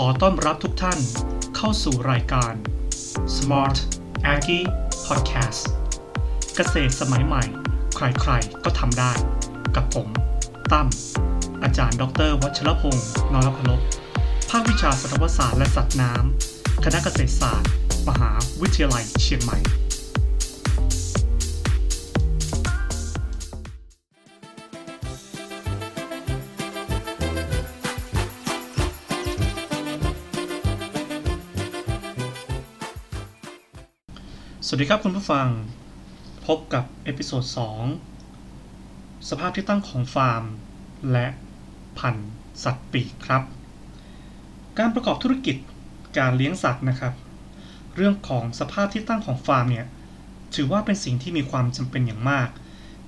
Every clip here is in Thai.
ขอต้อนรับทุกท่านเข้าสู่รายการ Smart Aggie Podcast เกษตรสมัยใหม่ ใครๆ ก็ทำได้ กับผม ตั้ม อาจารย์ ดร วัชรพงศ์นรพลบภาควิชาสัตวศาสตร์และสัตว์น้ำ คณะเกษตรศาสตร์ มหาวิทยาลัยเชียงใหม่ วัสดีครับคุณผู้ฟัง พบกับ episode 2 สภาพที่ตั้งของฟาร์ม และพันธุ์สัตว์ปีกครับ การประกอบธุรกิจการเลี้ยงสัตว์นะครับ เรื่องของสภาพที่ตั้งของฟาร์มเนี่ยถือว่าเป็นสิ่งที่มีความจำเป็นอย่างมาก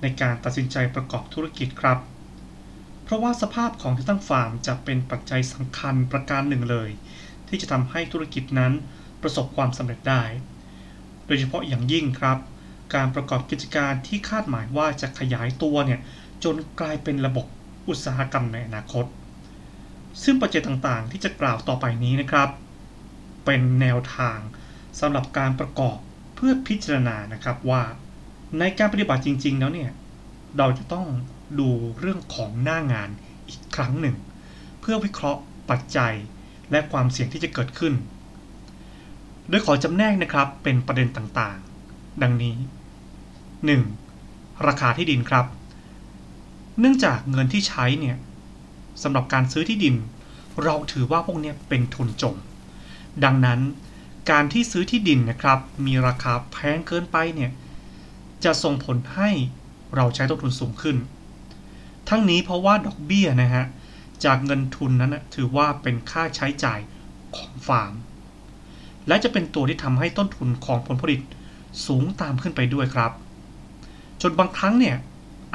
ในการตัดสินใจประกอบธุรกิจครับ เพราะว่าสภาพของที่ตั้งฟาร์มจะเป็นปัจจัยสำคัญประการหนึ่งเลย ที่จะทำให้ธุรกิจนั้นประสบความสำเร็จได้ โดยเฉพาะอย่างยิ่งครับ การประกอบกิจการที่คาดหมายว่าจะขยายตัวเนี่ยจนกลายเป็นระบบอุตสาหกรรมในอนาคต ซึ่งปัจจัยต่างๆ ที่จะกล่าวต่อไปนี้นะครับ เป็นแนวทางสำหรับการประกอบเพื่อพิจารณานะครับว่า ในการปฏิบัติจริง ๆ แล้วเนี่ยเราจะต้องดูเรื่องของหน้างานอีกครั้งหนึ่ง เพื่อวิเคราะห์ปัจจัยและความเสี่ยงที่จะเกิดขึ้น โดยขอจำแนกนะครับเป็นประเด็นต่างๆ ดังนี้ 1. ราคาที่ดินครับ เนื่องจากเงินที่ใช้เนี่ยสำหรับการซื้อที่ดิน เราถือว่าพวกนี้เป็นทุนจม ดังนั้นการที่ซื้อที่ดินนะครับ มีราคาแพงเกินไปเนี่ยจะส่งผลให้เราใช้ต้นทุนสูงขึ้น ทั้งนี้เพราะว่าดอกเบี้ยนะฮะจากเงินทุนนั้นนะถือว่าเป็นค่าใช้จ่ายของฟาร์ม และจะเป็นตัวที่ทำให้ต้นทุนของผลผลิตสูงตามขึ้นไปด้วยครับ จนบางครั้งเนี่ย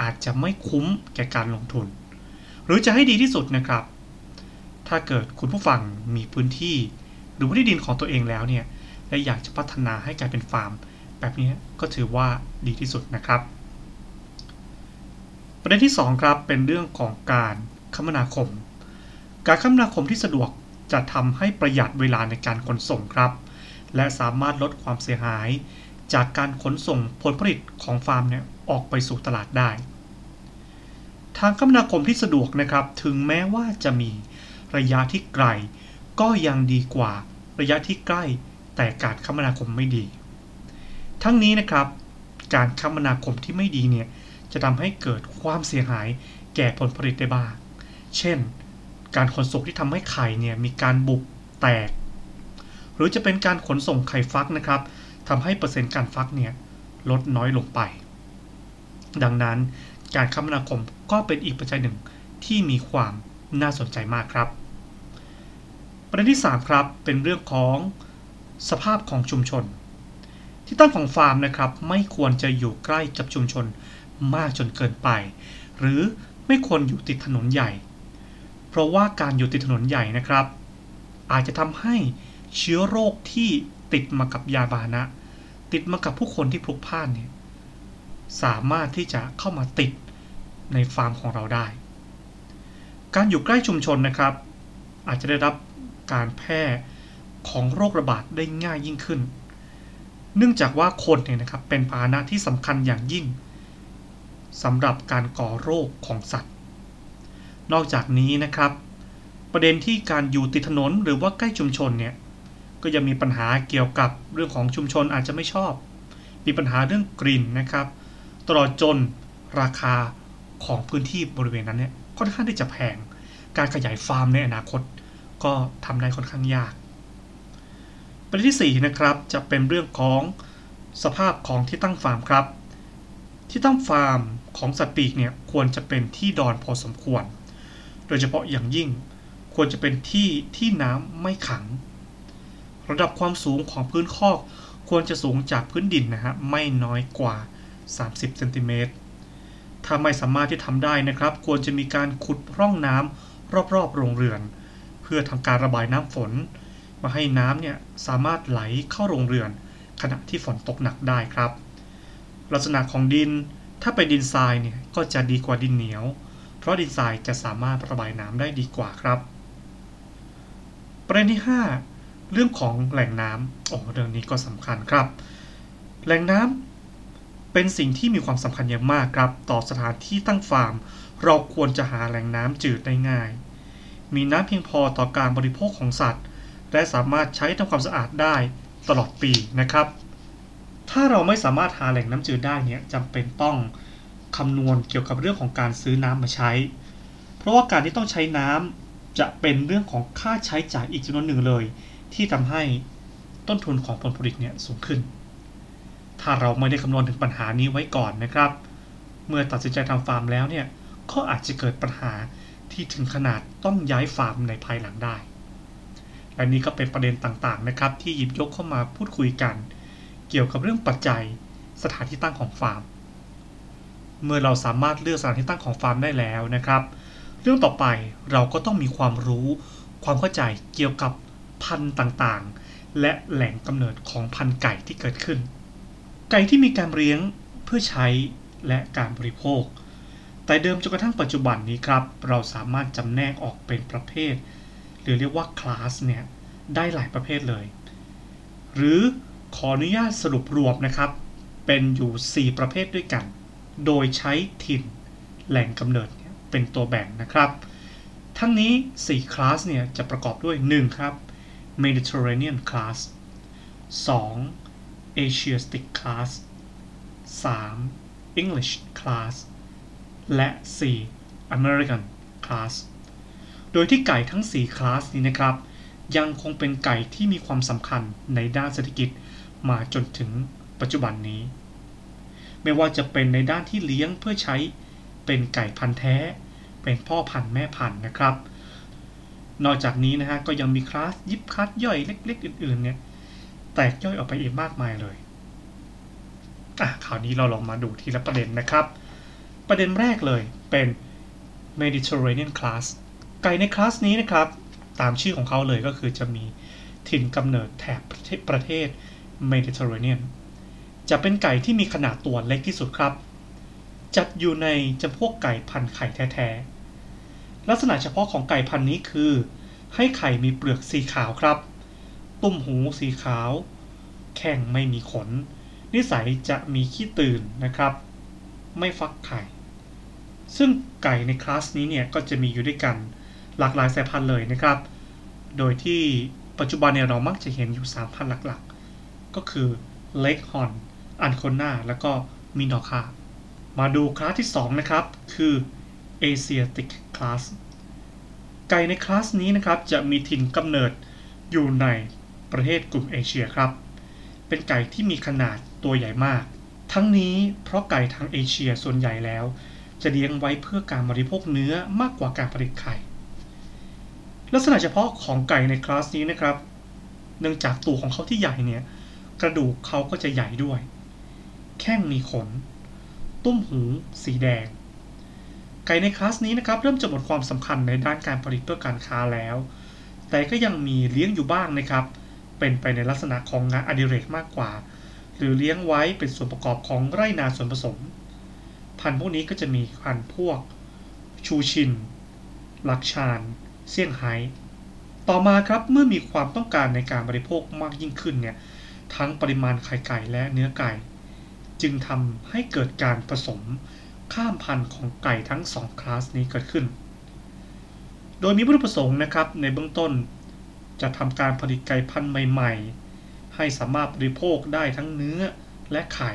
อาจจะไม่คุ้มแก่การลงทุน หรือจะให้ดีที่สุดนะครับ ถ้าเกิดคุณผู้ฟังมีพื้นที่ หรือว่าที่ดินของตัวเองแล้วเนี่ยและอยากจะพัฒนาให้กลายเป็นฟาร์ม แบบนี้ก็ถือว่าดีที่สุดนะครับ ประเด็นที่ 2 ครับเป็นเรื่องของการคมนาคม การคมนาคมที่สะดวกจะทำให้ประหยัดเวลาในการขนส่งครับ และสามารถลดความเสียหาย จากการขนส่งผลผลิตของฟาร์มเนี่ยออกไปสู่ตลาดได้ ทางคมนาคมที่สะดวกนะครับ ถึงแม้ว่าจะมีระยะที่ไกล ก็ยังดีกว่าระยะที่ใกล้แต่การคมนาคมไม่ดี ทั้งนี้นะครับ การคมนาคมที่ไม่ดีเนี่ยจะทำให้เกิดความเสียหายแก่ผลผลิตได้บ้าง เช่น การขนส่งที่ทำให้ไข่เนี่ยมีการบุบแตก รือจะเป็นการขนส่งไข่ฟักนะครับทำให้เปอร์เซ็นต์การฟักเนี่ยลดน้อยลงไป ดังนั้นการคมนาคมก็เป็นอีกปัจจัยหนึ่งที่มีความน่าสนใจมากครับ ประเด็นที่ 3 ครับเป็นเรื่องของสภาพของชุมชน ที่ตั้งของฟาร์มนะครับ ไม่ควรจะอยู่ใกล้กับชุมชนมากจนเกินไป หรือไม่ควรอยู่ติดถนนใหญ่ เพราะว่าการอยู่ติดถนนใหญ่นะครับ อาจจะทำให้ เชื้อโรคที่ติดมากับยาบานะ ติดมากับผู้คนที่พลุกพล่านเนี่ยสามารถที่จะเข้ามาติดในฟาร์มของเราได้ การอยู่ใกล้ชุมชนนะครับ อาจจะได้รับการแพร่ของโรคระบาดได้ง่ายยิ่งขึ้น เนื่องจากว่าคนเนี่ยนะครับเป็นพาหนะที่สำคัญอย่างยิ่งสำหรับการก่อโรคของสัตว์ นอกจากนี้นะครับ ประเด็นที่การอยู่ติดถนนหรือว่าใกล้ชุมชนเนี่ย ก็ยังมีปัญหาเกี่ยวกับเรื่องของชุมชนอาจจะไม่ชอบ มีปัญหาเรื่องกลิ่นนะครับ ตลอดจนราคาของพื้นที่บริเวณนั้นเนี่ยค่อนข้างที่จะแพง การขยายฟาร์มในอนาคต ก็ทำได้ค่อนข้างยาก ประเด็นที่ 4 นะครับ จะเป็นเรื่องของสภาพของที่ตั้งฟาร์มครับ ที่ตั้งฟาร์มของสัตว์ปีกเนี่ยควรจะเป็นที่ดอนพอสมควร โดยเฉพาะอย่างยิ่งควรจะเป็นที่ที่น้ำไม่ขัง ระดับความสูงของพื้นคอกควรจะสูงจากพื้นดินนะฮะไม่น้อยกว่า 30เซนติเมตรถ้าไม่สามารถที่ทำได้นะครับ ควรจะมีการขุดร่องน้ำรอบๆโรงเรือน เพื่อทำการระบายน้ำฝน มาให้น้ำเนี่ยสามารถไหลเข้าโรงเรือน ขณะที่ฝนตกหนักได้ครับ ลักษณะของดินถ้าเป็นดินทรายเนี่ยก็จะดีกว่าดินเหนียว เพราะดินทรายจะสามารถระบายน้ำได้ดีกว่าครับ ประเด็นที่ 5 เรื่องของแหล่งน้ำโอ้เรื่องนี้ก็สำคัญครับ แหล่งน้ำเป็นสิ่งที่มีความสำคัญอย่างมากครับ ต่อสถานที่ตั้งฟาร์ม เราควรจะหาแหล่งน้ำจืดได้ง่าย มีน้ำเพียงพอต่อการบริโภคของสัตว์ และสามารถใช้ทำความสะอาดได้ตลอดปีนะครับ ถ้าเราไม่สามารถหาแหล่งน้ำจืดได้เนี่ยจำเป็นต้องคำนวณเกี่ยวกับเรื่องของการซื้อน้ำมาใช้ เพราะว่าการที่ต้องใช้น้ำจะเป็นเรื่องของค่าใช้จ่ายอีกจำนวนหนึ่งเลย ที่ทำให้ต้นทุนของผลผลิตเนี่ยสูงขึ้น ถ้าเราไม่ได้คำนวณถึงปัญหานี้ไว้ก่อนนะครับ เมื่อตัดสินใจทำฟาร์มแล้วเนี่ยก็อาจจะเกิดปัญหาที่ถึงขนาดต้องย้ายฟาร์มในภายหลังได้ และนี่ก็เป็นประเด็นต่างๆนะครับ ที่หยิบยกเข้ามาพูดคุยกัน เกี่ยวกับเรื่องปัจจัยสถานที่ตั้งของฟาร์ม เมื่อเราสามารถเลือกสถานที่ตั้งของฟาร์มได้แล้วนะครับ เรื่องต่อไปเราก็ต้องมีความรู้ความเข้าใจเกี่ยวกับ พันธุ์ต่างๆ และแหล่งกำเนิดของพันธุ์ไก่ที่เกิดขึ้น ไก่ที่มีการเลี้ยงเพื่อใช้และการบริโภค แต่เดิมจนกระทั่งปัจจุบันนี้ครับ เราสามารถจำแนกออกเป็นประเภท หรือเรียกว่าคลาสเนี่ยได้หลายประเภทเลย หรือขออนุญาตสรุปรวมนะครับ เป็นอยู่ 4 ประเภทด้วยกัน โดยใช้ถิ่นแหล่งกำเนิดเป็นตัวแบ่งนะครับ ทั้งนี้ 4 คลาสเนี่ยจะประกอบด้วย 1 ครับ Mediterranean class 2. Asiatic class 3. English class และ 4. American class โดยที่ไก่ทั้ง 4 คลาสนี้นะครับ ยังคงเป็นไก่ที่มีความสำคัญในด้านเศรษฐกิจมาจนถึงปัจจุบันนี้ ไม่ว่าจะเป็นในด้านที่เลี้ยงเพื่อใช้เป็นไก่พันธุ์แท้ เป็นพ่อพันธุ์แม่พันธุ์นะครับ นอกจากนี้นะฮะก็ยังมีคลาสยิบคลาสย่อยเล็ก ๆ อื่นๆเนี่ยแตกย่อยออกไปอีกมากมายเลยอะคราวนี้เราลองมาดูทีละประเด็นนะครับ ประเด็นแรกเลยเป็น Mediterranean class ไก่ในคลาสนี้นะครับ ตามชื่อของเขาเลยก็คือจะมีถิ่นกำเนิดแถบประเทศเมดิเตอร์เรเนียนจะเป็นไก่ที่มีขนาดตัวเล็กที่สุดครับ จัดอยู่ในจำพวกไก่พันไข่แท้ๆ ลักษณะเฉพาะของไก่พันธุ์นี้คือ ให้ไข่มีเปลือกสีขาวครับ ตุ่มหูสีขาว แข้งไม่มีขน นิสัยจะมีขี้ตื่นนะครับ ไม่ฟักไข่ ซึ่งไก่ในคลาสนี้เนี่ยก็จะมีอยู่ด้วยกันหลากหลายสายพันธุ์เลยนะครับ โดยที่ปัจจุบันเนี่ยเรามักจะเห็นอยู่3พันธุ์หลักๆ ก็คือเล็กฮอนอันโคนาแล้วก็มินอคามาดูคลาสที่ 2 นะครับ คือเอเชียติก Asiatic Class ไก่ในคลาสนี้นะครับจะมีถิ่นกำเนิดอยู่ในประเทศกลุ่มเอเชียครับ เป็นไก่ที่มีขนาดตัวใหญ่มาก ทั้งนี้เพราะไก่ทางเอเชียส่วนใหญ่แล้ว จะเลี้ยงไว้เพื่อการบริโภคเนื้อมากกว่าการผลิตไข่ ลักษณะเฉพาะของไก่ในคลาสนี้นะครับ เนื่องจากตัวของเขาที่ใหญ่เนี่ย กระดูกเขาก็จะใหญ่ด้วย แข้งมีขน ตุ้มหู สีแดง ไก่ในคลาสนี้นะครับเริ่มจะหมดความสำคัญในด้านการผลิตเพื่อการค้าแล้ว แต่ก็ยังมีเลี้ยงอยู่บ้างนะครับ เป็นไปในลักษณะของงานอดิเรกมากกว่า หรือเลี้ยงไว้เป็นส่วนประกอบของไร่นาส่วนผสม พันธุ์พวกนี้ก็จะมีพันธุ์พวกชูชินลักชาน เซี่ยงไฮ้ต่อมาครับเมื่อมีความต้องการในการบริโภคมากยิ่งขึ้นเนี่ยทั้งปริมาณไข่ไก่และเนื้อไก่ จึงทำให้เกิดการผสม ข้ามพันธุ์ของไก่ทั้งสองคลาสนี้เกิดขึ้น โดยมีวัตถุประสงค์นะครับในเบื้องต้น จะทำการผลิตไก่พันธุ์ใหม่ ๆ ให้สามารถบริโภคได้ทั้งเนื้อและไข่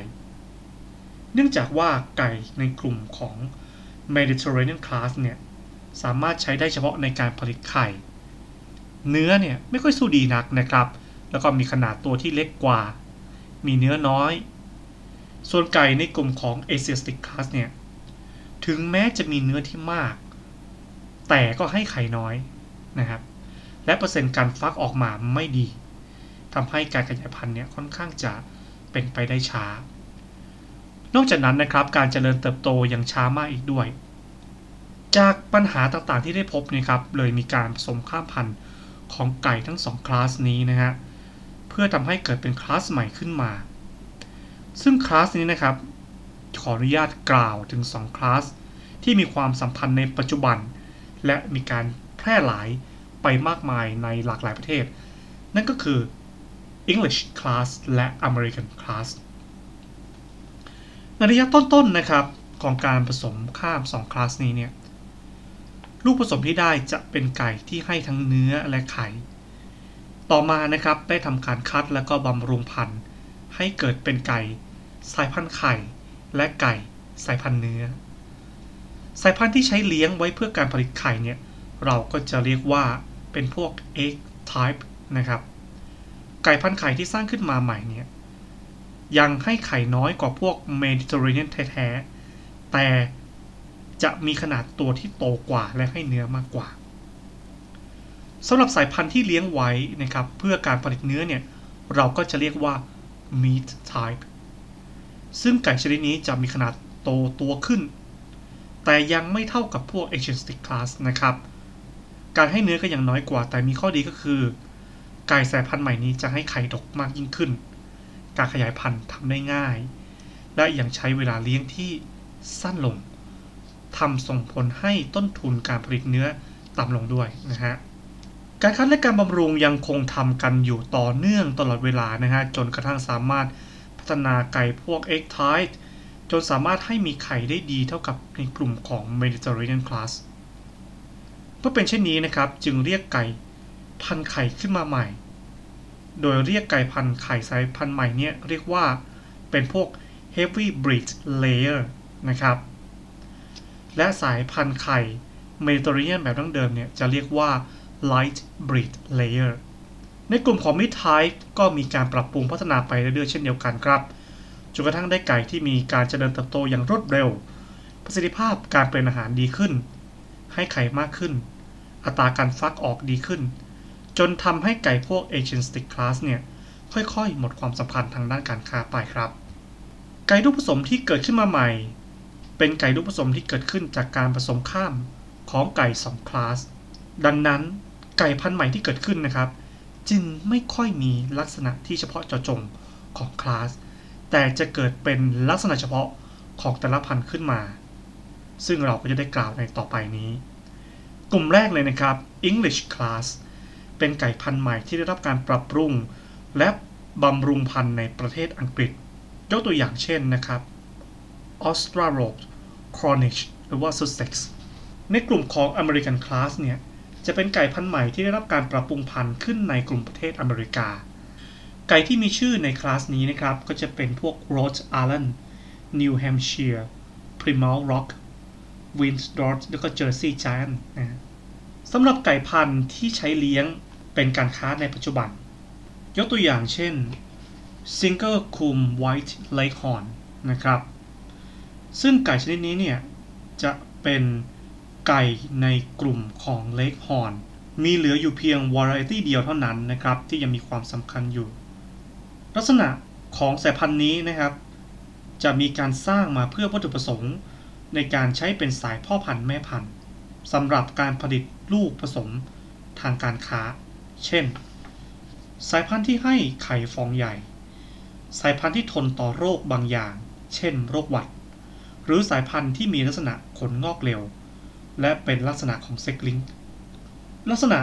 เนื่องจากว่าไก่ในกลุ่มของ Mediterranean class เนี่ยสามารถใช้ได้เฉพาะในการผลิตไข่ เนื้อเนี่ยไม่ค่อยสู้ดีนักนะครับ แล้วก็มีขนาดตัวที่เล็กกว่า มีเนื้อน้อย ส่วนไก่ในกลุ่มของ Asiatic class เนี่ย ถึงแม้จะมีเนื้อที่มาก แต่ก็ให้ไข่น้อยนะครับ และเปอร์เซ็นต์การฟักออกมาไม่ดีทำให้การขยายพันธุ์เนี่ยค่อนข้างจะเป็นไปได้ช้า นอกจากนั้นนะครับการเจริญเติบโตยังช้ามากอีกด้วย จากปัญหาต่างๆที่ได้พบนะครับเลยมีการผสมข้ามพันธุ์ของไก่ทั้งสองคลาสนี้นะฮะเพื่อทำให้เกิดเป็นคลาสใหม่ขึ้นมา ซึ่งคลาสนี้นะครับ ขออนุญาตกล่าวถึง 2 คลาส ที่มีความสัมพันธ์ในปัจจุบัน และมีการแพร่หลายไปมากมายในหลากหลายประเทศ นั่นก็คือ English class และ American class ในระยะต้นๆนะครับของการผสมข้าม 2 คลาสนี้เนี่ยลูกผสมที่ได้จะเป็นไก่ที่ให้ทั้งเนื้อและไข่ ต่อมานะครับได้ทำการคัดแล้วก็บำรุงพันธุ์ ให้เกิดเป็นไก่สายพันธุ์ไข่ และไก่สายพันธุ์เนื้อ สายพันธุ์ที่ใช้เลี้ยงไว้เพื่อการผลิตไข่เนี่ย เราก็จะเรียกว่าเป็นพวก egg type นะครับ ไก่พันธุ์ไข่ที่สร้างขึ้นมาใหม่เนี่ย ยังให้ไข่น้อยกว่าพวกเมดิเตอร์เรเนียนแท้ๆ แต่จะมีขนาดตัวที่โตกว่าและให้เนื้อมากกว่าสำหรับสายพันธุ์ที่เลี้ยงไว้นะครับ เพื่อการผลิตเนื้อเนี่ย เราก็จะเรียกว่า meat type ซึ่งไก่ชนิดนี้จะมีขนาดโตตัวขึ้น แต่ยังไม่เท่ากับพวก Asian stick class นะครับ การให้เนื้อก็ยังน้อยกว่า แต่มีข้อดีก็คือ ไก่สายพันธุ์ใหม่นี้จะให้ไข่ดกมากยิ่งขึ้น การขยายพันธุ์ทำได้ง่าย และยังใช้เวลาเลี้ยงที่สั้นลงทำส่งผลให้ต้นทุนการผลิตเนื้อต่ำลงด้วยนะฮะการคัดและการบำรุงยังคงทำกันอยู่ต่อเนื่องตลอดเวลานะฮะจนกระทั่งสามารถ ฒนาไก่พวก egg type จนสามารถให้มีไข่ได้ดีเท่ากับในกลุ่มของ Mediterranean class เพื่อเป็นเช่นนี้นะครับจึงเรียกไก่พันไข่ขึ้นมาใหม่ โดยเรียกไก่พันไข่สายพันธุ์ใหม่เนี่ยเรียกว่าเป็นพวก heavy breed layer นะครับ และสายพันธุ์ไข่ Mediterranean แบบดั้งเดิมเนี่ยจะเรียกว่า light breed layer ในกลุ่มของ mid type ก็มีการปรับปรุงพัฒนาไปเรื่อยๆเช่นเดียวกันครับจนกระทั่งได้ไก่ที่มีการเจริญเติบโตอย่างรวดเร็ว ประสิทธิภาพการเป็นอาหารดีขึ้น ให้ไข่มากขึ้น อัตราการฟักออกดีขึ้น จนทำให้ไก่พวก Asian stick class เนี่ยค่อยๆ หมดความสำคัญทางด้านการค้าไปครับ ไก่ลูกผสมที่เกิดขึ้นมาใหม่ เป็นไก่ลูกผสมที่เกิดขึ้นจากการผสมข้ามของไก่2คลาสดังนั้นไก่พันธุ์ใหม่ที่เกิดขึ้นนะครับ จึงไม่ค่อยมีลักษณะที่เฉพาะเจาะจงของคลาส แต่จะเกิดเป็นลักษณะเฉพาะของแต่ละพันธุ์ขึ้นมา ซึ่งเราก็จะได้กล่าวในต่อไปนี้ กลุ่มแรกเลยนะครับ English class เป็นไก่พันธุ์ใหม่ที่ได้รับการปรับปรุง และบำรุงพันธุ์ในประเทศอังกฤษ ยกตัวอย่างเช่นนะครับ a u s t r a l o p Cornish หรือว่า Sussex ในกลุ่มของ American class เนี่ย จะเป็นไก่พันธุ์ใหม่ที่ได้รับการปรับปรุงพันธุ์ขึ้นในกลุ่มประเทศอเมริกา ไก่ที่มีชื่อในคลาสนี้นะครับ ก็จะเป็นพวก Rhode Island New Hampshire Plymouth Rock Windsor แล้วก็ Jersey Giant นะสำหรับไก่พันธุ์ที่ใช้เลี้ยงเป็นการค้าในปัจจุบัน ยกตัวอย่างเช่น Single Coom White Leghorn นะครับ ซึ่งไก่ชนิดนี้เนี่ยจะเป็น ไก่ในกลุ่มของเล็กฮอนมีเหลืออยู่เพียงวาไรตี้เดียวเท่านั้นนะครับที่ยังมีความสำคัญอยู่ ลักษณะของสายพันธุ์นี้นะครับ จะมีการสร้างมาเพื่อวัตถุประสงค์ ในการใช้เป็นสายพ่อพันธุ์แม่พันธุ์สำหรับการผลิตลูกผสมทางการค้า เช่น สายพันธุ์ที่ให้ไข่ฟองใหญ่ สายพันธุ์ที่ทนต่อโรคบางอย่าง เช่น โรคหวัด หรือสายพันธุ์ที่มีลักษณะขนงอกเร็ว และเป็นลักษณะของเซ็กลิงลักษณะ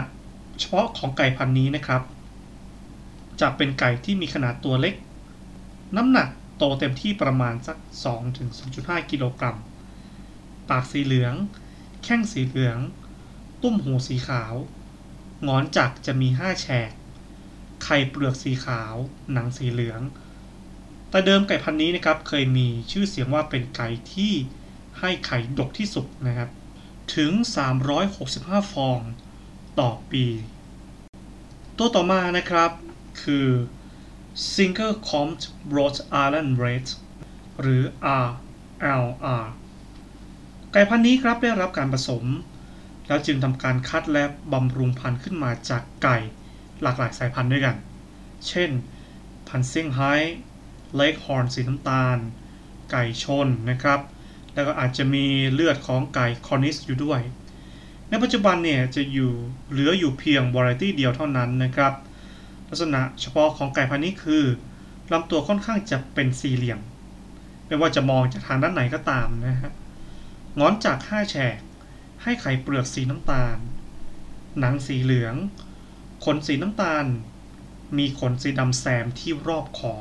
เฉพาะของไก่พันธุ์นี้นะครับ จะเป็นไก่ที่มีขนาดตัวเล็ก น้ำหนักโตเต็มที่ประมาณสัก 2-2.5 กิโลกรัม ปากสีเหลือง แข้งสีเหลือง ตุ้มหูสีขาว งอนจักจะมี 5 แฉก ไข่เปลือกสีขาว หนังสีเหลือง แต่เดิมไก่พันธุ์นี้นะครับ เคยมีชื่อเสียงว่าเป็นไก่ที่ให้ไข่ดกที่สุดนะครับ ถึง 365 ฟองต่อปี ตัวต่อมานะครับ คือ Single Combed Rhode Island Red หรือ RLR ไก่พันธุ์นี้ครับได้รับการผสม แล้วจึงทำการคัดและบำรุงพันธุ์ขึ้นมาจากไก่หลากหลายสายพันธุ์ด้วยกัน เช่น พันธุ์เซี่ยงไฮ้เล็กฮอร์นสีน้ำตาล ไก่ชนนะครับ แล้วก็อาจจะมีเลือดของไก่คอนิสอยู่ด้วย ในปัจจุบันเนี่ยจะอยู่เหลืออยู่เพียงวาไรตี้เดียวเท่านั้นนะครับ ลักษณะเฉพาะของไก่พันธุ์นี้คือลำตัวค่อนข้างจะเป็นสี่เหลี่ยม ไม่ว่าจะมองจากทางด้านไหนก็ตามนะฮะงอนจากห้าแฉก ให้ไข่เปลือกสีน้ำตาล หนังสีเหลือง ขนสีน้ำตาล มีขนสีดำแซมที่รอบคอ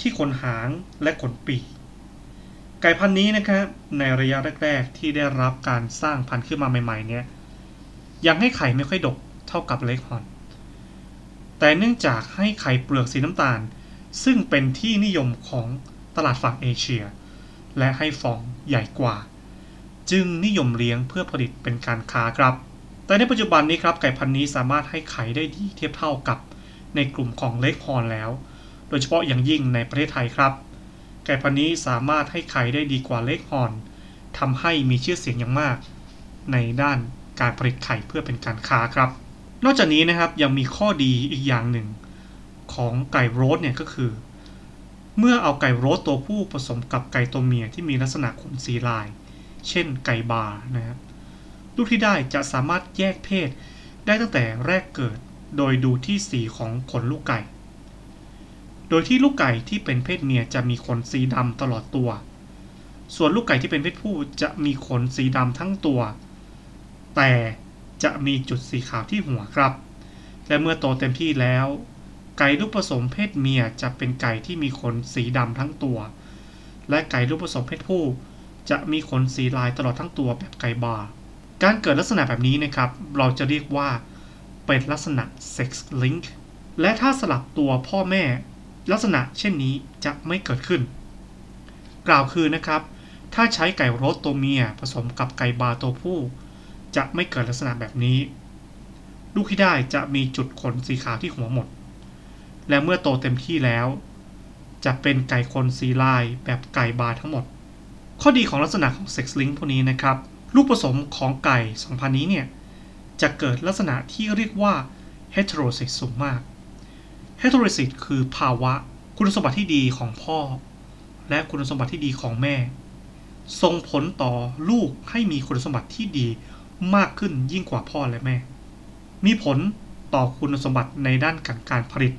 ที่ขนหางและขนปีก ไก่พันธุ์นี้นะครับในระยะแรกๆ ที่ได้รับการสร้างพันธุ์ขึ้นมาใหม่ๆเนี่ยยังให้ไข่ไม่ค่อยดกเท่ากับเล็กฮอน แต่เนื่องจากให้ไข่เปลือกสีน้ำตาล ซึ่งเป็นที่นิยมของตลาดฝั่งเอเชีย และให้ฟองใหญ่กว่า จึงนิยมเลี้ยงเพื่อผลิตเป็นการค้าครับ แต่ในปัจจุบันนี้ครับไก่พันธุ์นี้สามารถให้ไข่ได้ดีเทียบเท่ากับในกลุ่มของเล็กฮอนแล้ว โดยเฉพาะอย่างยิ่งในประเทศไทยครับ ไก่พันธุ์นี้สามารถให้ไข่ได้ดีกว่าเล็กฮอนทำให้มีชื่อเสียงอย่างมาก ในด้านการผลิตไข่เพื่อเป็นการค้าครับ นอกจากนี้นะครับยังมีข้อดีอีกอย่างหนึ่ง ของไก่โรสเนี่ยก็คือ เมื่อเอาไก่โรสตัวผู้ผสมกับไก่ตัวเมียที่มีลักษณะขนสีลาย เช่นไก่บาร์นะครับลูกที่ได้จะสามารถแยกเพศได้ตั้งแต่แรกเกิด โดยดูที่สีของขนลูกไก่ โดยที่ลูกไก่ที่เป็นเพศเมียจะมีขนสีดำตลอดตัว ส่วนลูกไก่ที่เป็นเพศผู้จะมีขนสีดำทั้งตัว แต่จะมีจุดสีขาวที่หัวครับ และเมื่อโตเต็มที่แล้ว ไก่ลูกผสมเพศเมียจะเป็นไก่ที่มีขนสีดำทั้งตัว และไก่ลูกผสมเพศผู้จะมีขนสีลายตลอดทั้งตัวแบบไก่บาร์การเกิดลักษณะแบบนี้นะครับ เราจะเรียกว่าเป็นลักษณะ sex link และถ้าสลับตัวพ่อแม่ ลักษณะเช่นนี้จะไม่เกิดขึ้น กล่าวคือนะครับ ถ้าใช้ไก่โรสตัวเมียผสมกับไก่บาตัวผู้ จะไม่เกิดลักษณะแบบนี้ ลูกที่ได้จะมีจุดขนสีขาวที่หัวหมด และเมื่อโตเต็มที่แล้ว จะเป็นไก่ขนสีลายแบบไก่บาทั้งหมด ข้อดีของลักษณะของ sex link พวกนี้นะครับ ลูกผสมของไก่สองพันนี้เนี่ยจะเกิดลักษณะที่เรียกว่า heterosis สูงมาก heterosis คือภาวะคุณสมบัติที่ดีของพ่อ และคุณสมบัติที่ดีของแม่ ส่งผลต่อลูกให้มีคุณสมบัติที่ดีมากขึ้นยิ่งกว่าพ่อและแม่ มีผลต่อคุณสมบัติในด้านการการผลิต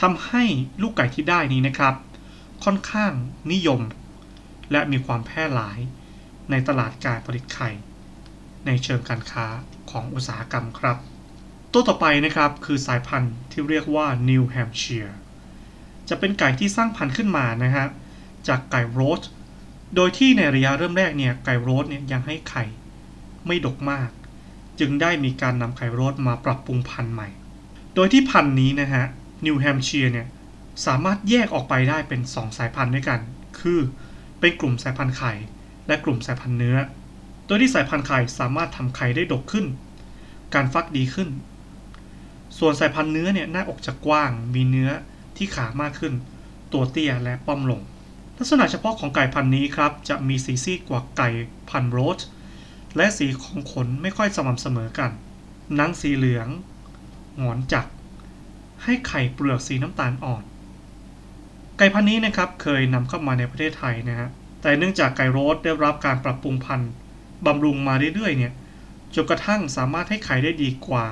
ทำให้ลูกไก่ที่ได้นี้นะครับ ค่อนข้างนิยม และมีความแพร่หลายในตลาดการผลิตไข่ ในเชิงการค้าของอุตสาหกรรมครับ ตัวต่อไปนะครับคือสายพันธุ์ที่เรียกว่า New Hampshire จะเป็นไก่ที่สร้างพันธุ์ขึ้นมานะฮะจากไก่โรสโดยที่ในระยะเริ่มแรกเนี่ยไก่โรสเนี่ยยังให้ไข่ไม่ดกมาก จึงได้มีการนำไข่โรสมาปรับปรุงพันธุ์ใหม่ โดยที่พันธุ์นี้นะฮะนิวแฮมเชียร์เนี่ยสามารถแยกออกไปได้เป็น 2 สายพันธุ์ด้วยกัน คือเป็นกลุ่มสายพันธุ์ไข่ และกลุ่มสายพันธุ์เนื้อ โดยที่สายพันธุ์ไข่สามารถทำไข่ได้ดกขึ้น การฟักดีขึ้น ส่วนสายพันธุ์เนื้อเนี่ยหน้าอกจะกว้าง มีเนื้อที่ขามากขึ้น ตัวเตี้ยและป้อมลง ลักษณะเฉพาะของไก่พันธุ์นี้ครับ จะมีสีซีดกว่าไก่พันธุ์โรดและสีของขนไม่ค่อยสม่ำเสมอกัน หนังสีเหลือง หงอนจัก ให้ไข่เปลือกสีน้ำตาลอ่อน ไก่พันธุ์นี้นะครับเคยนำเข้ามาในประเทศไทยนะฮะ แต่เนื่องจากไก่โรดได้รับการปรับปรุงพันธุ์บำรุงมาเรื่อยๆเนี่ยจนกระทั่งสามารถให้ไข่ได้ดีกว่า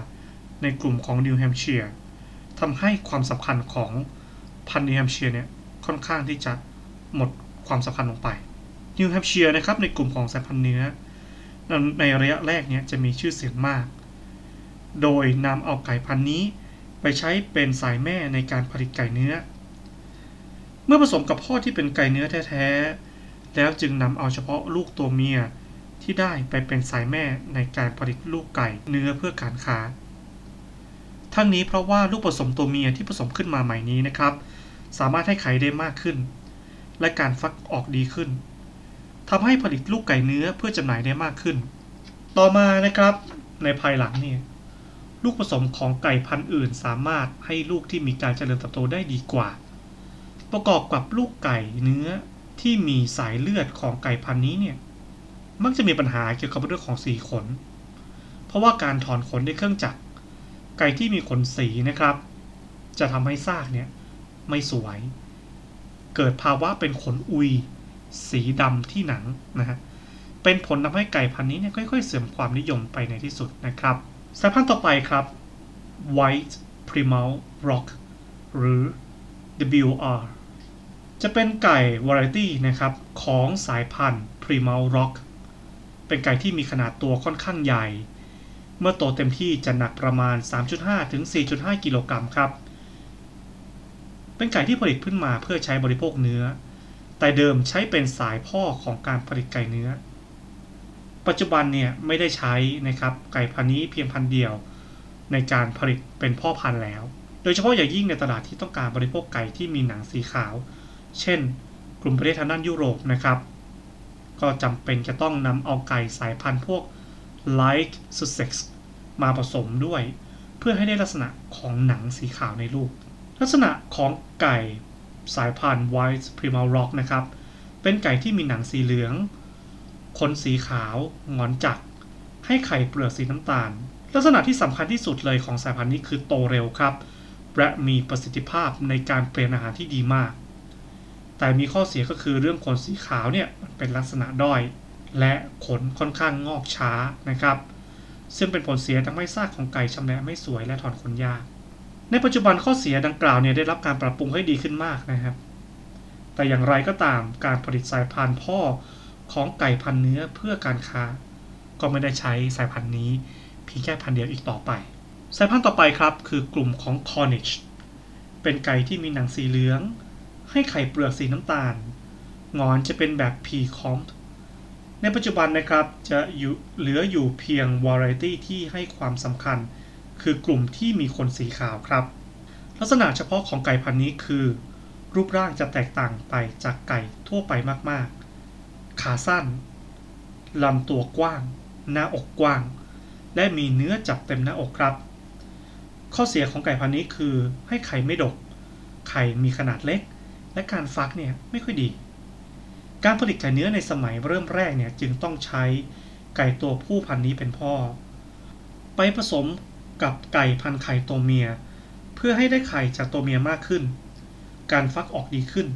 ในกลุ่มของนิวแฮมเชียร์ทำให้ความสำคัญของพันธุ์นิวแฮมเชียร์เนี่ยค่อนข้างที่จะหมดความสำคัญลงไปนิวแฮมเชียร์นะครับในกลุ่มของสายพันธุ์เนื้อในระยะแรกเนี่ยจะมีชื่อเสียงมาก โดยนำเอาไก่พันธุ์นี้ไปใช้เป็นสายแม่ในการผลิตไก่เนื้อ เมื่อผสมกับพ่อที่เป็นไก่เนื้อแท้ๆ แล้วจึงนำเอาเฉพาะลูกตัวเมียที่ได้ไปเป็นสายแม่ในการผลิตลูกไก่เนื้อเพื่อการค้า ทั้งนี้เพราะว่าลูกผสมตัวเมียที่ผสมขึ้นมาใหม่นี้นะครับ สามารถให้ไข่ได้มากขึ้น และการฟักออกดีขึ้นทำให้ผลิตลูกไก่เนื้อเพื่อจำหน่ายได้มากขึ้น ต่อมานะครับในภายหลังนี่ลูกผสมของไก่พันธุ์อื่น สามารถให้ลูกที่มีการเจริญเติบโตได้ดีกว่า ประกอบกับลูกไก่เนื้อที่มีสายเลือดของไก่พันธุ์นี้เนี่ยมักจะมีปัญหาเกี่ยวกับเรื่องของสีขน เพราะว่าการถอนขนด้วยเครื่องจักร ไก่ที่มีขนสีนะครับ จะทำให้ซากเนี่ยไม่สวย เกิดภาวะเป็นขนอุย สีดำที่หนังนะฮะเป็นผลทำให้ไก่พันธุ์นี้เนี่ยค่อยๆ เสื่อมความนิยมไปในที่สุดนะครับสายพันธุ์ต่อไปครับ White Primal Rock หรือ WR จะเป็นไก่ Variety นะครับของสายพันธุ์ Primal Rock เป็นไก่ที่มีขนาดตัวค่อนข้างใหญ่ เมื่อโตเต็มที่จะหนักประมาณ 3.5 ถึง 4.5 กิโลกรัมครับ เป็นไก่ที่ผลิตขึ้นมาเพื่อใช้บริโภคเนื้อ แต่เดิมใช้เป็นสายพ่อของการผลิตไก่เนื้อ ปัจจุบันเนี่ยไม่ได้ใช้นะครับไก่พันนี้เพียงพันเดียว ในการผลิตเป็นพ่อพันธุ์แล้ว โดยเฉพาะอย่างยิ่งในตลาดที่ต้องการบริโภคไก่ที่มีหนังสีขาว เช่น กลุ่มประเทศทางด้านยุโรปนะครับ ก็จำเป็นจะต้องนำเอาไก่สายพันธุ์พวก Light Sussex มาผสมด้วย เพื่อให้ได้ลักษณะของหนังสีขาวในลูกลักษณะของไก่สายพันธุ์ White Primal Rock นะครับ เป็นไก่ที่มีหนังสีเหลือง ขนสีขาว งอนจักให้ไข่เปลือกสีน้ำตาล ลักษณะที่สำคัญที่สุดเลยของสายพันธุ์นี้คือโตเร็วครับ และมีประสิทธิภาพในการเปลี่ยนอาหารที่ดีมาก แต่มีข้อเสียก็คือเรื่องขนสีขาวเนี่ยมันเป็นลักษณะด้อย และขนค่อนข้างงอกช้านะครับ ซึ่งเป็นผลเสียทำให้ซากของไก่ชำแหละไม่สวยและถอนขนยาก ในปัจจุบันข้อเสียดังกล่าวเนี่ยได้รับการปรับปรุงให้ดีขึ้นมากนะครับ แต่อย่างไรก็ตามการผลิตสายพันธุ์พ่อของไก่พันเนื้อเพื่อการค้า ก็ไม่ได้ใช้สายพันธุ์นี้เพียงแค่พันธุ์เดียวอีกต่อไป สายพันธุ์ต่อไปครับคือกลุ่มของ Cornish เป็นไก่ที่มีหนังสีเหลือง ให้ไข่เปลือกสีน้ำตาล งอนจะเป็นแบบ P comp ในปัจจุบันนะครับจะอยู่เหลืออยู่เพียง variety ที่ให้ความสำคัญ คือกลุ่มที่มีขนสีขาวครับ ลักษณะเฉพาะของไก่พันธุ์นี้คือ รูปร่างจะแตกต่างไปจากไก่ทั่วไปมากๆ ขาสั้นลำตัวกว้าง หน้าอกกว้าง และมีเนื้อจับเต็มหน้าอกครับ ข้อเสียของไก่พันธุ์นี้คือให้ไข่ไม่ดก ไข่มีขนาดเล็ก และการฟักเนี่ยไม่ค่อยดี การผลิตไก่เนื้อในสมัยเริ่มแรกเนี่ยจึงต้องใช้ไก่ตัวผู้พันนี้เป็นพ่อ ไปผสมกับไก่พันไข่ตัวเมีย เพื่อให้ได้ไข่จากตัวเมียมากขึ้น การฟักออกดีขึ้น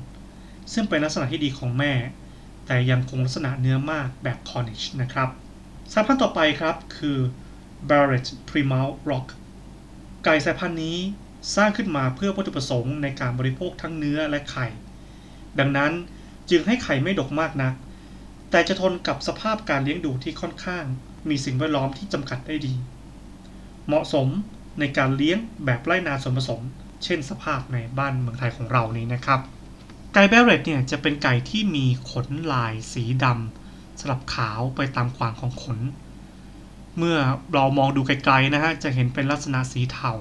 ซึ่งเป็นลักษณะที่ดีของแม่ แต่ยังคงลักษณะเนื้อมากแบบ Cornish นะครับสายพันธุ์ต่อไปครับคือ Barrett Plymouth Rock ไก่สายพันธุ์นี้สร้างขึ้นมาเพื่อวัตถุประสงค์ในการบริโภคทั้งเนื้อและไข่ ดังนั้น จึงให้ไข่ไม่ดกมากนัก แต่จะทนกับสภาพการเลี้ยงดูที่ค่อนข้าง มีสิ่งแวดล้อมที่จำกัดได้ดี เหมาะสมในการเลี้ยงแบบไร่นาส่วนผสม เช่นสภาพในบ้านเมืองไทยของเรานี้นะครับ ไก่แบเรตเนี่ยจะเป็นไก่ที่มีขนลายสีดำสลับขาวไปตามขวางของขน เมื่อเรามองดูไกลๆนะฮะจะเห็นเป็นลักษณะสีเทา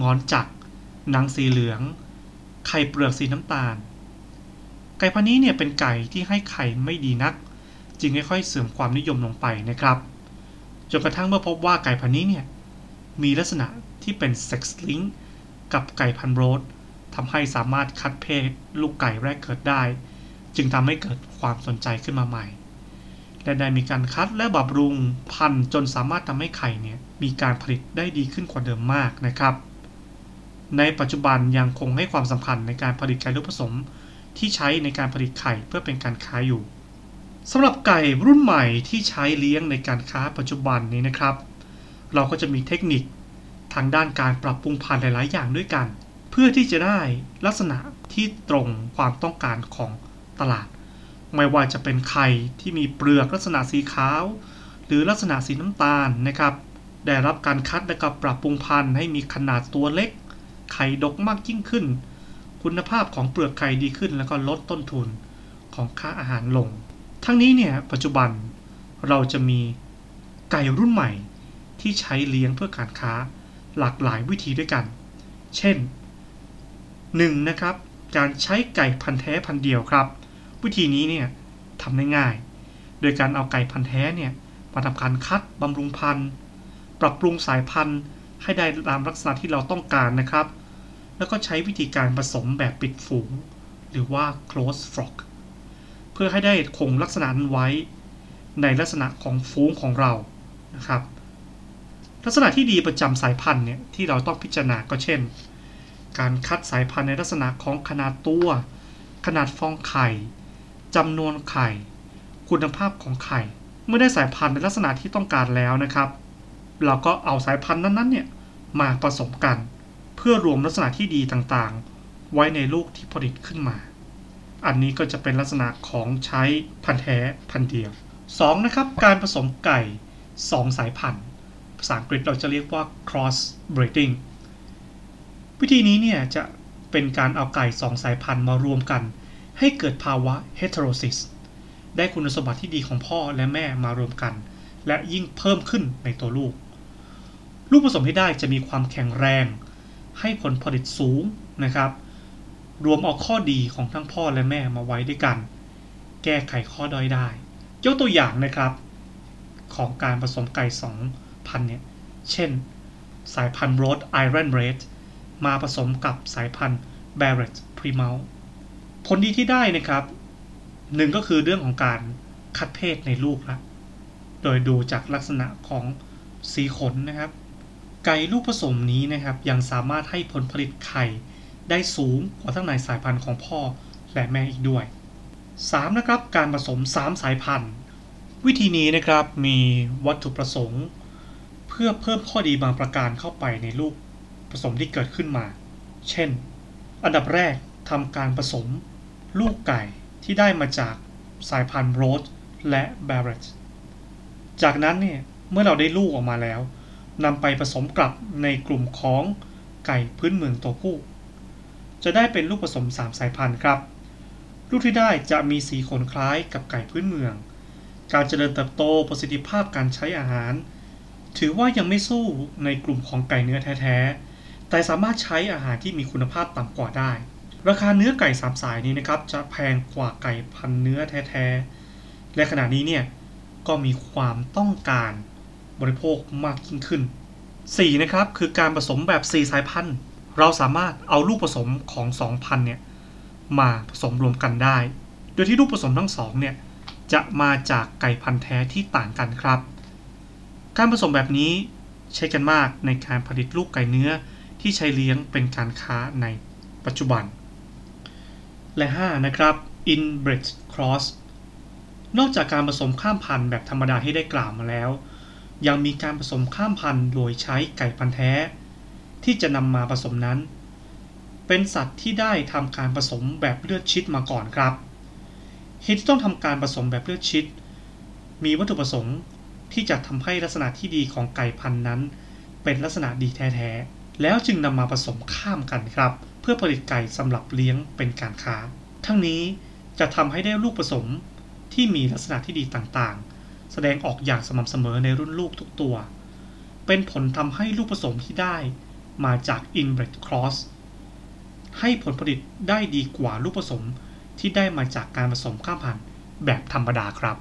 งอนจักหนังสีเหลือง ไข่เปลือกสีน้ำตาล ไก่พันนี้เนี่ยเป็นไก่ที่ให้ไข่ไม่ดีนัก จึงค่อยๆเสื่อมความนิยมลงไปนะครับ จนกระทั่งเมื่อพบว่าไก่พันนี้เนี่ยมีลักษณะที่เป็นเซ็กซ์ลิงกับไก่พันโรดทำให้สามารถคัดเพศลูกไก่แรกเกิดได้ จึงทำให้เกิดความสนใจขึ้นมาใหม่ และได้มีการคัดและบำรุงพันธุ์จนสามารถทำให้ไข่เนี่ยมีการผลิตได้ดีขึ้นกว่าเดิมมากนะครับ ในปัจจุบันยังคงให้ความสำคัญในการผลิตไก่ลูกผสม ที่ใช้ในการผลิตไข่เพื่อเป็นการค้าอยู่สำหรับไก่รุ่นใหม่ที่ใช้เลี้ยงในการค้าปัจจุบันนี้นะครับ เราก็จะมีเทคนิคทางด้านการปรับปรุงพันธุ์หลาย ๆ อย่างด้วยกัน เพื่อที่จะได้ลักษณะที่ตรงความต้องการของตลาด ไม่ว่าจะเป็นไข่ที่มีเปลือกลักษณะสีขาว หรือลักษณะสีน้ำตาลนะครับ ได้รับการคัดและก็ปรับปรุงพันธุ์ให้มีขนาดตัวเล็ก ไข่ดกมากยิ่งขึ้น คุณภาพของเปลือกไข่ดีขึ้น แล้วก็ลดต้นทุนของค่าอาหารลง ทั้งนี้เนี่ยปัจจุบันเราจะมีไก่รุ่นใหม่ที่ใช้เลี้ยงเพื่อการค้าหลากหลายวิธีด้วยกัน เช่น 1. นะครับการใช้ไก่พันธุ์แท้พันธุ์เดียวครับ วิธีนี้เนี่ยทำได้ง่าย โดยการเอาไก่พันธุ์แท้เนี่ยมาทำการคัดบำรุงพันธุ์ ปรับปรุงสายพันธุ์ให้ได้ตามลักษณะที่เราต้องการนะครับ แล้วก็ใช้วิธีการผสมแบบปิดฝูง หรือว่า close flock เพื่อให้ได้คงลักษณะนั้นไว้ ในลักษณะของฟูงของเรานะครับ ลักษณะที่ดีประจำสายพันธุ์เนี่ยที่เราต้องพิจารณาก็เช่น การคัดสายพันธุ์ในลักษณะของขนาดตัว ขนาดฟองไข่จำนวนไข่ คุณภาพของไข่ เมื่อได้สายพันธุ์ในลักษณะที่ต้องการแล้วนะครับ เราก็เอาสายพันธุ์นั้นๆเนี่ยมาผสมกันเพื่อรวมลักษณะที่ดีต่างๆ ไว้ในลูกที่ผลิตขึ้นมา อันนี้ก็จะเป็นลักษณะของใช้พันธุ์แท้พันธุ์เดียว 2. นะครับ การผสมไก่ 2 สายพันธุ์ ภาษาอังกฤษเราจะเรียกว่า cross breeding วิธีนี้เนี่ยจะเป็นการเอาไก่สองสายพันธุ์มารวมกัน ให้เกิดภาวะ heterosis ได้คุณสมบัติที่ดีของพ่อและแม่มารวมกัน และยิ่งเพิ่มขึ้นในตัวลูก ลูกผสมที่ได้จะมีความแข็งแรง ให้ผลผลิตสูงนะครับ รวมเอาข้อดีของทั้งพ่อและแม่มาไว้ด้วยกัน แก้ไขข้อด้อยได้ ยกตัวอย่างนะครับ ของการผสมไก่สองพันเนี่ย เช่น สายพันธุ์โรดไอรอนเรดมาผสมกับสายพันธุ์แบร e t พรีเมลผลดีที่ได้นะครับหนึ่งก็คือเรื่องของการคัดเพศในลูกละโดยดูจากลักษณะของสีขนนะครับ ไก่ลูกผสมนี้นะครับยังสามารถให้ผลผลิตไข่ได้สูงกว่าทั้งในสายพันธุ์ของพ่อและแม่อีกด้วย 3. นะครับการผสม 3 สายพันธุ์ วิธีนี้นะครับมีวัตถุประสงค์ เพื่อเพิ่มข้อดีบางประการเข้าไปในลูกผสมที่เกิดขึ้นมา เช่น อันดับแรกทำการผสม ลูกไก่ที่ได้มาจากสายพันธุ์โรสและแบร e t จากนั้นเนี่ยเมื่อเราได้ลูกออกมาแล้ว นำไปผสมกลับในกลุ่มของไก่พื้นเมืองตัวผู้ จะได้เป็นลูกผสม 3 สายพันธุ์ครับ ลูกที่ได้จะมีสีขนคล้ายกับไก่พื้นเมือง การเจริญเติบโตประสิทธิภาพการใช้อาหาร ถือว่ายังไม่สู้ในกลุ่มของไก่เนื้อแท้ๆ แต่สามารถใช้อาหารที่มีคุณภาพต่ำกว่าได้ ราคาเนื้อไก่สามสายนี้นะครับจะแพงกว่าไก่พันเนื้อแท้ๆ และขณะนี้เนี่ยก็มีความต้องการ บริโภคมากยิ่งขึ้น 4. นะครับคือการผสมแบบ 4 สายพันธุ์ เราสามารถเอาลูกผสมของ 2 พันธุ์เนี่ยมาผสมรวมกันได้ โดยที่ลูกผสมทั้งสองเนี่ยจะมาจากไก่พันธุ์แท้ที่ต่างกันครับ การผสมแบบนี้ใช้กันมากในการผลิตลูกไก่เนื้อที่ใช้เลี้ยงเป็นการค้าในปัจจุบัน และ 5. นะครับ inbred cross นอกจากการผสมข้ามพันธุ์แบบธรรมดาที่ได้กล่าวมาแล้ว ยังมีการผสมข้ามพันธุ์โดยใช้ไก่พันธุ์แท้ ที่จะนำมาผสมนั้น เป็นสัตว์ที่ได้ทำการผสมแบบเลือดชิดมาก่อนครับเหตุที่ต้องทำการผสมแบบเลือดชิด มีวัตถุประสงค์ที่จะทำให้ลักษณะที่ดีของไก่พันธุ์นั้น เป็นลักษณะดีแท้ๆแล้วจึงนำมาผสมข้ามกันครับ เพื่อผลิตไก่สำหรับเลี้ยงเป็นการค้า ทั้งนี้จะทำให้ได้ลูกผสมที่มีลักษณะที่ดีต่างๆ แสดงออกอย่างสม่ำเสมอในรุ่นลูกทุกตัว เป็นผลทำให้ลูกผสมที่ได้มาจาก inbred cross ให้ผลผลิตได้ดีกว่าลูกผสมที่ได้มาจากการผสมข้ามพันธุ์แบบธรรมดาครับ